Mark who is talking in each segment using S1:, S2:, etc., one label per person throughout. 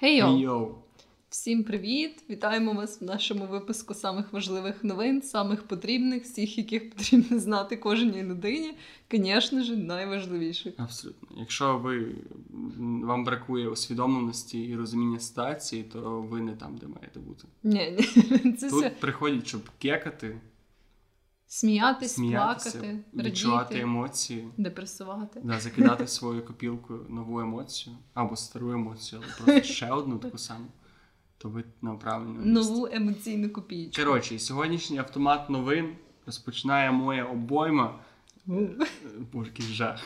S1: Хей йоу!
S2: Йоу.
S1: Всім привіт! Вітаємо вас в нашому випуску самих важливих новин, самих потрібних, всіх, яких потрібно знати кожній людині. Звісно ж, найважливіших.
S2: Абсолютно. Якщо ви вам бракує усвідомленості і розуміння ситуації, то ви не там, де маєте бути.
S1: Ні, ні, це
S2: Тут
S1: все
S2: приходять, щоб кекати,
S1: сміятись,
S2: сміятися,
S1: плакати,
S2: відчувати
S1: радіти,
S2: емоції,
S1: депресувати.
S2: да, закидати свою копілку нову емоцію або стару емоцію, але просто ще одну таку саму, то ви на.
S1: Нову емоційну копійку.
S2: Коротше, сьогоднішній автомат новин розпочинає моя обойма. Боже, який жах.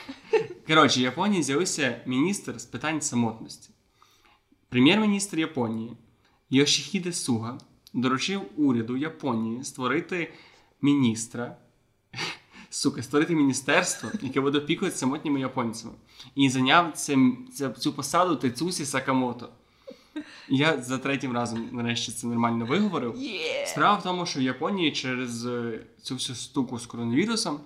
S2: Коротше, в Японії з'явився міністр з питань самотності. Прем'єр-міністр Японії Йошіхіде Суга доручив уряду Японії створити міністра, сука, створити міністерство, яке буде опікуватися самотніми японцями. І зайняв це, це- цю посаду Тецусі Сакамото. Я за третім разом нарешті це нормально виговорив.
S1: Є!
S2: Справа в тому, що в Японії через е, цю всю штуку з коронавірусом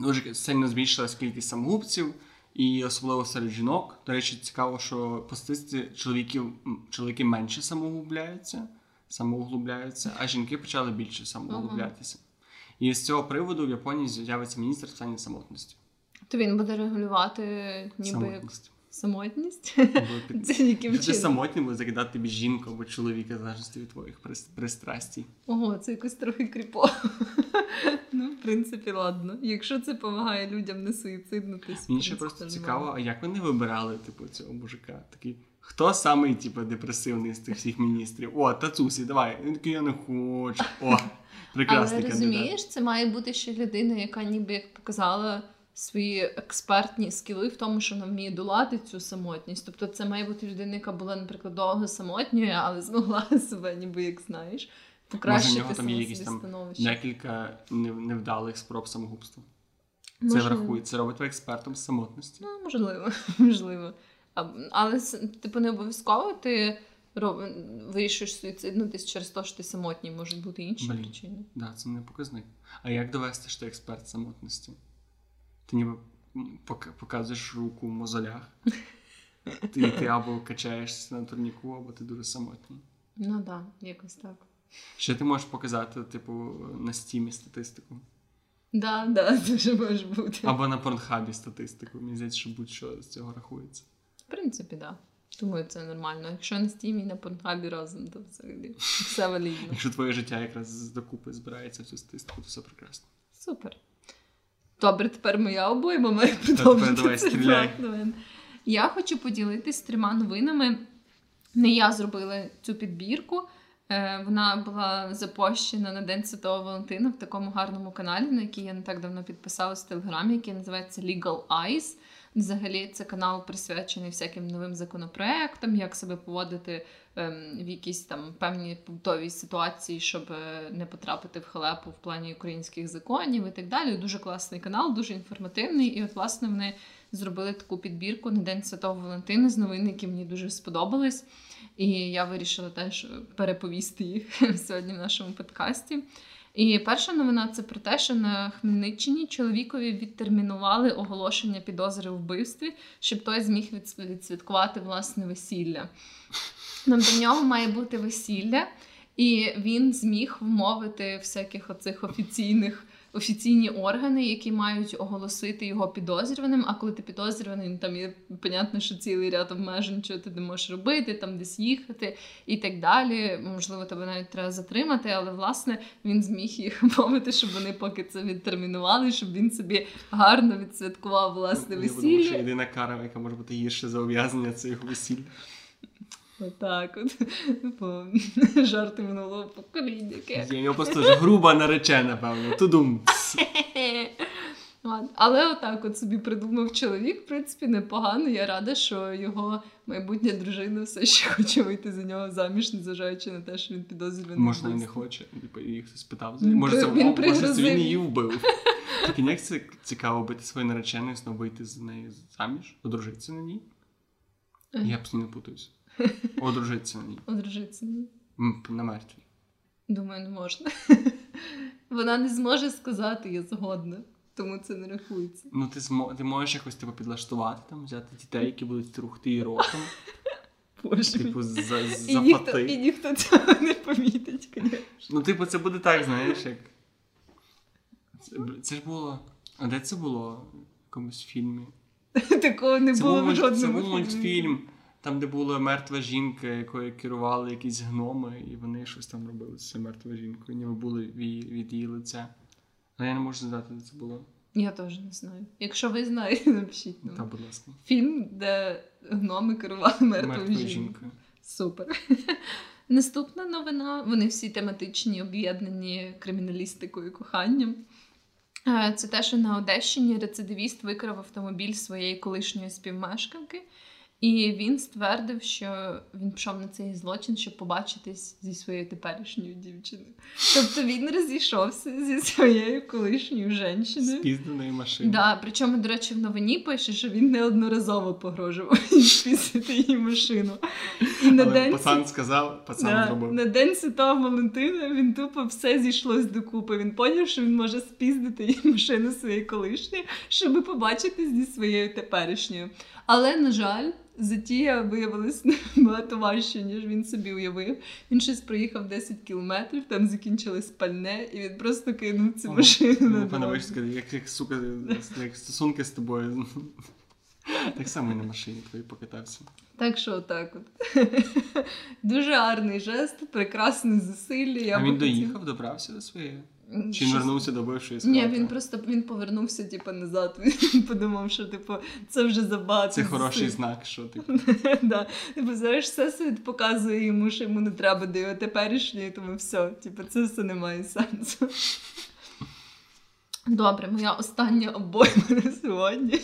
S2: дуже сильно збільшилась кількість самогубців, і особливо серед жінок. До речі, цікаво, що по статистиці чоловіків чоловіки менше самогубляються, самоуглубляються, а жінки почали більше самоуглублятися. І з цього приводу в Японії з'явиться міністр питання самотності.
S1: То він буде регулювати ніби
S2: Самотність.
S1: самотність. Це яким
S2: Якщо самотнім, буде закидати тобі жінку або чоловіка, в залежності від твоїх пристрастій.
S1: Ого, це якось трохи кріпо. ну, в принципі, ладно. Якщо це допомагає людям не суїциднутись.
S2: Мені ще просто цікаво, а як вони вибирали, типу, цього мужика? Такий, хто самий, типу, депресивний з тих всіх міністрів? О, Тацусі, давай. Він такий, я не хочу. О, прекрасний
S1: Але
S2: кандидат.
S1: розумієш, це має бути ще людина, яка ніби як показала свої експертні скіли в тому, що вона вміє долати цю самотність. Тобто це має бути людина, яка була, наприклад, довго самотньою, але змогла себе, ніби як знаєш, покращити
S2: нього там є якісь там. Декілька невдалих спроб самогубства. Це
S1: Можливо.
S2: врахує, це робить експертом з самотності.
S1: Ну, можливо, можливо. А, але типу не обов'язково ти. Вирішуєш суїциднутись через те, що ти самотній, можуть бути інші
S2: Блін.
S1: причини.
S2: Да, це не показник. А як довести, що ти експерт самотності? Ти ніби показуєш руку в мозолях. Ти, ти або качаєшся на турніку, або ти дуже самотній.
S1: Ну так, да, якось так.
S2: Ще ти можеш показати, типу, на стімі статистику.
S1: Да, да, дуже може бути.
S2: Або на порнхабі статистику. Мені здається, що будь-що з цього рахується.
S1: В принципі, так. Да. Думаю, це нормально. Якщо на стімі на порнхабі разом, то взагалі все валідно.
S2: Якщо твоє життя якраз докупи збирається в цю статистику, то все прекрасно.
S1: Супер. Добре, тепер моя обойма має продовжити.
S2: давай, стріляй.
S1: Я хочу поділитись трьома новинами. Не я зробила цю підбірку. Е, Вона була запущена на День Святого Валентина в такому гарному каналі, на який я не так давно підписалась в Телеграмі, який називається Legal Eyes. Взагалі, це канал присвячений всяким новим законопроектам, як себе поводити ем, в якісь там певні побутові ситуації, щоб е, не потрапити в халепу в плані українських законів і так далі. Дуже класний канал, дуже інформативний. І от, власне, вони зробили таку підбірку на День Святого Валентина з новин, які мені дуже сподобались. І я вирішила теж переповісти їх сьогодні в нашому подкасті. І перша новина це про те, що на Хмельниччині чоловікові відтермінували оголошення підозри у вбивстві, щоб той зміг відсвяткувати власне весілля. Нам до нього має бути весілля, і він зміг вмовити всяких оцих офіційних. Офіційні органи, які мають оголосити його підозрюваним. А коли ти підозрюваний, ну, там є понятно, що цілий ряд обмежень, що ти не можеш робити, там десь їхати і так далі. Можливо, тебе навіть треба затримати, але власне він зміг їх мовити, щоб вони поки це відтермінували, щоб він собі гарно відсвяткував власне
S2: Я подумав, що єдина кара, яка може бути гірше за ув'язнення, це його весілля.
S1: Отак, от по жарти минулого покоління.
S2: Я його просто груба наречена, певно. Тудум.
S1: Але отак от собі придумав чоловік, в принципі, непогано. Я рада, що його майбутня дружина все ще хоче вийти за нього заміж, незважаючи на те, що він підозрюваний.
S2: Може, він не хоче. Типу, хтось спитав. Може, це,
S1: він
S2: може, він її вбив. Так як це цікаво бути своєю нареченою, знову вийти з нею заміж, одружитися на ній. Я постійно путаюся. Одружитися на ній.
S1: Одружитися.
S2: На мертвій.
S1: Думаю, не можна. Вона не зможе сказати, я згодна, тому це не рахується.
S2: Ну, ти, змо... ти можеш якось типу, підлаштувати, там, взяти дітей, які будуть трухти її ротом.
S1: Боже.
S2: Типу, за,
S1: І ніхто, і ніхто цього не помітить, звісно.
S2: Ну, типу, це буде так, знаєш, як. Це, це ж було. А де це було? В якомусь фільмі?
S1: Такого не
S2: Це
S1: було в жодному
S2: це був мультфільм, там, де була мертва жінка, якою керували якісь гноми, і вони щось там робили з цією мертвою жінкою. Ніби були від, від її лиця. Але я не можу згадати, де це було.
S1: Я теж не знаю. Якщо ви знаєте, напишіть нам.
S2: Та, будь ласка.
S1: Фільм, де гноми керували мертвою
S2: Мертвою
S1: жінкою. Супер. Наступна новина. Вони всі тематичні, об'єднані криміналістикою і коханням. Е, Це те, що на Одещині рецидивіст викрав автомобіль своєї колишньої співмешканки, і він ствердив, що він пішов на цей злочин, щоб побачитись зі своєю теперішньою дівчиною. Тобто він розійшовся зі своєю колишньою жінкою.
S2: Спізненої машини.
S1: Да, причому, до речі, в новині пише, що він неодноразово погрожував спісити її машину. І на
S2: Але
S1: день,
S2: пацан сказав, пацан
S1: да,
S2: зробив.
S1: на день Святого Валентина він тупо все зійшлось докупи. Він поняв, що він може спіздити її машину своєї колишньої, щоб побачитись зі своєю теперішньою. Але, на жаль, затія виявилась набагато важче, ніж він собі уявив. Він щось проїхав 10 кілометрів, там закінчилось пальне, і він просто кинув цю машину
S2: Ну, пане вишка, як, як сука, як стосунки з тобою. Так само і на машині твої покатався.
S1: Так що отак от. Дуже гарний жест, прекрасне зусилля. Я
S2: а він
S1: хотіла-
S2: доїхав, добрався до своєї? Чи він
S1: щось-
S2: вернувся до бившої
S1: Ні,
S2: складки?
S1: він просто він повернувся, типу, назад. Він подумав, що типу, це вже забагато.
S2: Це хороший знак, що ти.
S1: да. Типу, знаєш, всесвіт показує йому, що йому не треба до його теперішньої, тому все. Типу, це все не має сенсу. Добре, моя остання обойма на сьогодні.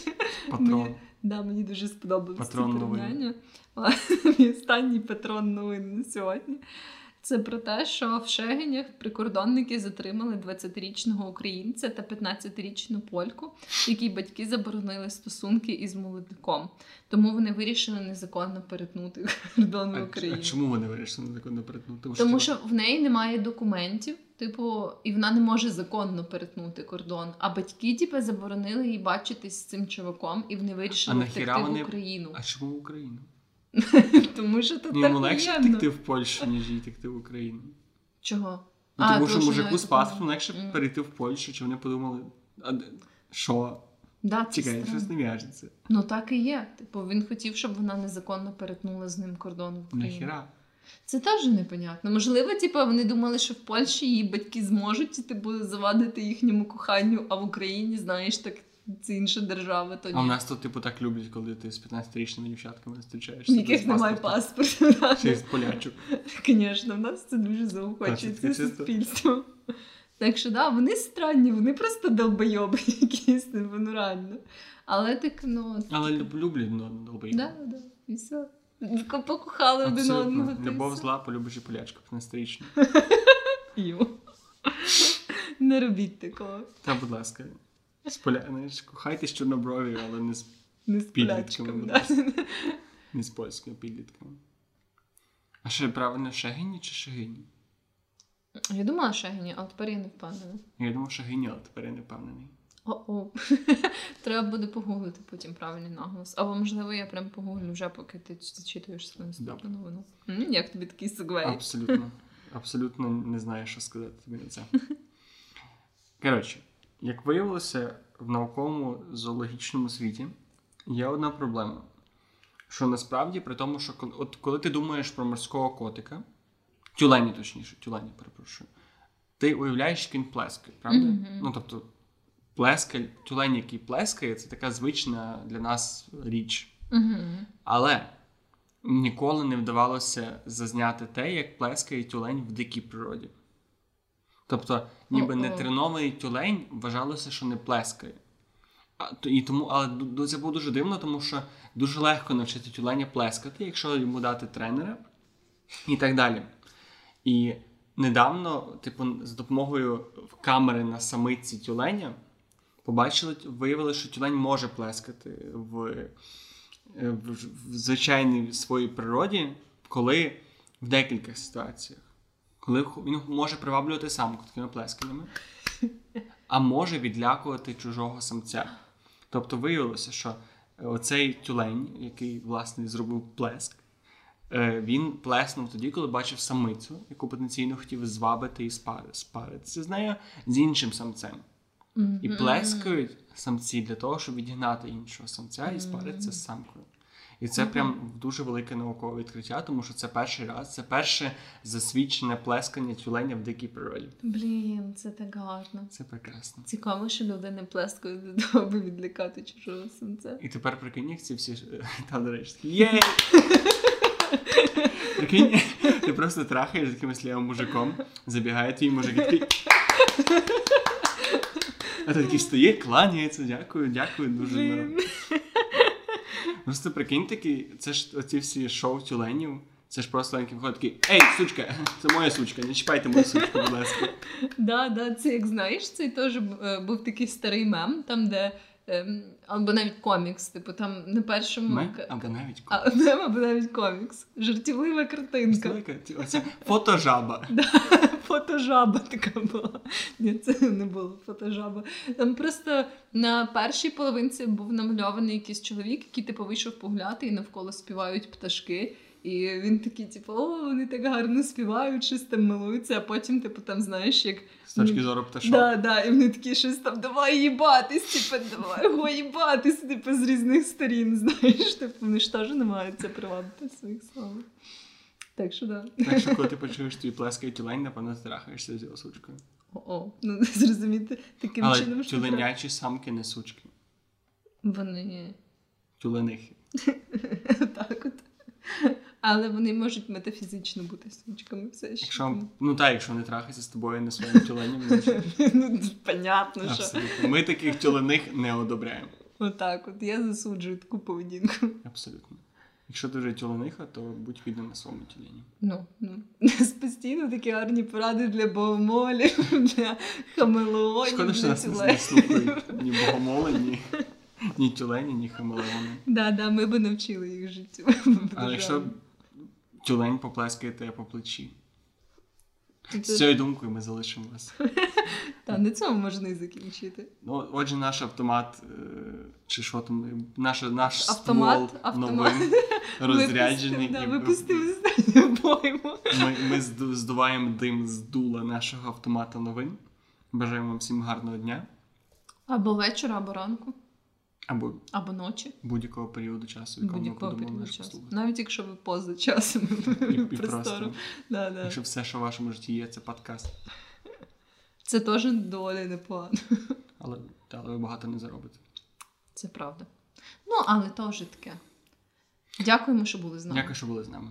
S2: Патрон.
S1: Да, мені дуже сподобалось це
S2: новин.
S1: порівняння. Мій останній патрон новин на сьогодні. Це про те, що в Шегенях прикордонники затримали 20-річного українця та 15-річну польку, які батьки заборонили стосунки із молодиком. Тому вони вирішили незаконно перетнути кордон в
S2: А,
S1: Україну.
S2: а чому вони вирішили незаконно перетнути?
S1: Тому що в неї немає документів, типу, і вона не може законно перетнути кордон. А батьки, типу, заборонили їй бачитись з цим чуваком, і вони вирішили
S2: А
S1: втекти в Україну.
S2: А чому в Україну?
S1: Тому що тут
S2: йому легше втекти в Польщу, ніж їй втекти в Україну.
S1: Чого?
S2: Ну,
S1: А,
S2: тому що мужику з паспортом легше
S1: Мгм.
S2: перейти в Польщу, чи вони подумали, а що?
S1: Да,
S2: Чекай, щось не в'яжеться.
S1: Ну так і є. Типу, він хотів, щоб вона незаконно перетнула з ним кордон в Україну.
S2: Нахіра?
S1: Це теж непонятно. Можливо, типу, вони думали, що в Польщі її батьки зможуть типу, завадити їхньому коханню, а в Україні, знаєш, так це інша держава. То ні.
S2: А в нас тут, типу, так люблять, коли ти з 15-річними дівчатками зустрічаєшся.
S1: Яких немає
S2: паспорта. Ще з полячок.
S1: Звісно, в нас це дуже
S2: Так,
S1: заохочує
S2: це
S1: це суспільство. Так що да, вони странні, вони просто долбойоби якісь, типу, ну реально. Але так, ну.
S2: Але люблять ну, долбоїв.
S1: Да, да, і все. Покохали один одного.
S2: Любов зла, полюбиш і полячка 15-річна.
S1: Йо. Не робіть такого.
S2: Та, будь ласка. З поля... знаєш, кохайтесь чорноброві, але не з,
S1: Не з
S2: Підлітками,
S1: Да.
S2: не з польськими підлітками. А що правильно Шегині чи Шегині?
S1: Я думала Шегині, а тепер я не впевнена.
S2: Я думав Шегині, але тепер я не впевнений.
S1: О-о. Треба буде погуглити потім правильний наголос. Або, можливо, я прям погуглю вже, поки ти зачитуєш свою наступну новину. Як тобі такий сегвей?
S2: Абсолютно. Абсолютно не знаю, що сказати тобі на це. Коротше, як виявилося, в науковому зоологічному світі є одна проблема. Що насправді, при тому, що коли, от коли ти думаєш про морського котика, тюлені, точніше, тюлені, перепрошую, ти уявляєш, що він плескає, правда?
S1: Мгм.
S2: Ну, тобто, плескаль, тюлень, який плескає, це така звична для нас річ.
S1: Угу.
S2: Але ніколи не вдавалося зазняти те, як плескає тюлень в дикій природі. Тобто, ніби нетренований тюлень вважалося, що не плескає. А, то- і тому, але це було дуже дивно, тому що дуже легко навчити тюленя плескати, якщо йому дати тренера і так далі. І недавно, типу, з допомогою камери на самиці тюленя побачили, виявили, що тюлень може плескати в, в, в звичайній своїй природі, коли в декількох ситуаціях. Коли він може приваблювати самку такими плесканнями, а може відлякувати чужого самця. Тобто виявилося, що оцей тюлень, який власне зробив плеск, Е, Він плеснув тоді, коли бачив самицю, яку потенційно хотів звабити і спаритися з нею з іншим самцем. І плескають самці для того, щоб відігнати іншого самця і спаритися з самкою. І це прям дуже велике наукове відкриття, тому що це перший раз, це перше засвідчене плескання тюленя в дикій природі.
S1: Блін, це так гарно.
S2: Це прекрасно.
S1: Цікаво, що люди не плескають для того, аби відлякати чужого самця.
S2: І тепер прикинь, як ці всі ж- та до речі, єй! Прикинь, ти просто трахаєш з якимось лівим мужиком, забігає твій мужик і такий. А ти такий стоїть, кланяється, дякую, дякую, дуже. Просто прикинь такий, це ж оці всі шоу тюленів. Це ж просто ленький виходить такий, ей, сучка, це моя сучка, не чіпайте мою сучку, будь ласка.
S1: Да, да, це як знаєш, це теж е, був такий старий мем, там, де. Ем, або навіть комікс, типу там на першому
S2: Ми або навіть
S1: а, мем, або навіть комікс. Жартівлива картинка.
S2: Ці- Оця фотожаба.
S1: Фотожаба така була. Ні, це не було фотожаба. Там просто на першій половинці був намальований якийсь чоловік, який типу вийшов погуляти, і навколо співають пташки. І він такий, типу, о, вони так гарно співають, щось там милуються, а потім, типу, там, знаєш, як.
S2: З точки зору пташок.
S1: Да, да, і вони такі щось там, давай їбатись, типу, давай його їбатись, типу, з різних сторін, знаєш, типу, вони ж теж намагаються привабити своїх слов. Так що да.
S2: Так що, коли ти почуєш твій плескає тюлень, напевно, ти трахаєшся з його сучкою.
S1: О, ну зрозуміти таким
S2: Але
S1: чином, що
S2: тюленячі самки не сучки.
S1: вони
S2: Тюленихи.
S1: так от. Але вони можуть метафізично бути сучками все ще.
S2: Якщо, ну так, якщо не трахається з тобою, не своїм тюленем, значить,
S1: ну, понятно, що.
S2: абсолютно. Ми таких тюлених не одобряємо.
S1: Отак, от я засуджую таку поведінку.
S2: Абсолютно. Якщо ти вже тюлениха, то будь віддана своєму тюлені.
S1: Ну, ну. Постійно такі гарні поради для богомолів, для хамелеонів,
S2: Шкода, що нас не слухають ні богомоли, ні, ні тюлені, ні хамелеони.
S1: Да, да, ми би навчили їх життю.
S2: Але якщо тюлень поплескає тебе по плечі. З цією думкою ми залишимо вас.
S1: Та, на цьому можна і закінчити.
S2: Ну, отже, наш автомат, е, чи що там, наш, наш
S1: Автомат,
S2: ствол
S1: автомат.
S2: новин розряджений.
S1: Да, випустив останню пойму.
S2: Ми, ми здуваємо дим з дула нашого автомата новин. Бажаємо вам всім гарного дня
S1: Або вечора, або ранку,
S2: або
S1: або ночі.
S2: будь-якого періоду часу, якому
S1: Будь-якого
S2: подумали
S1: періоду часу.
S2: послухати.
S1: Навіть якщо ви поза часом
S2: І, і
S1: простору.
S2: просто,
S1: Да, да.
S2: якщо все, що в вашому житті є, це подкаст.
S1: Це теж доволі непогано.
S2: Але, але ви багато не заробите.
S1: Це правда. Ну, але теж таке. Дякуємо, що були з нами.
S2: Дякую, що були з нами.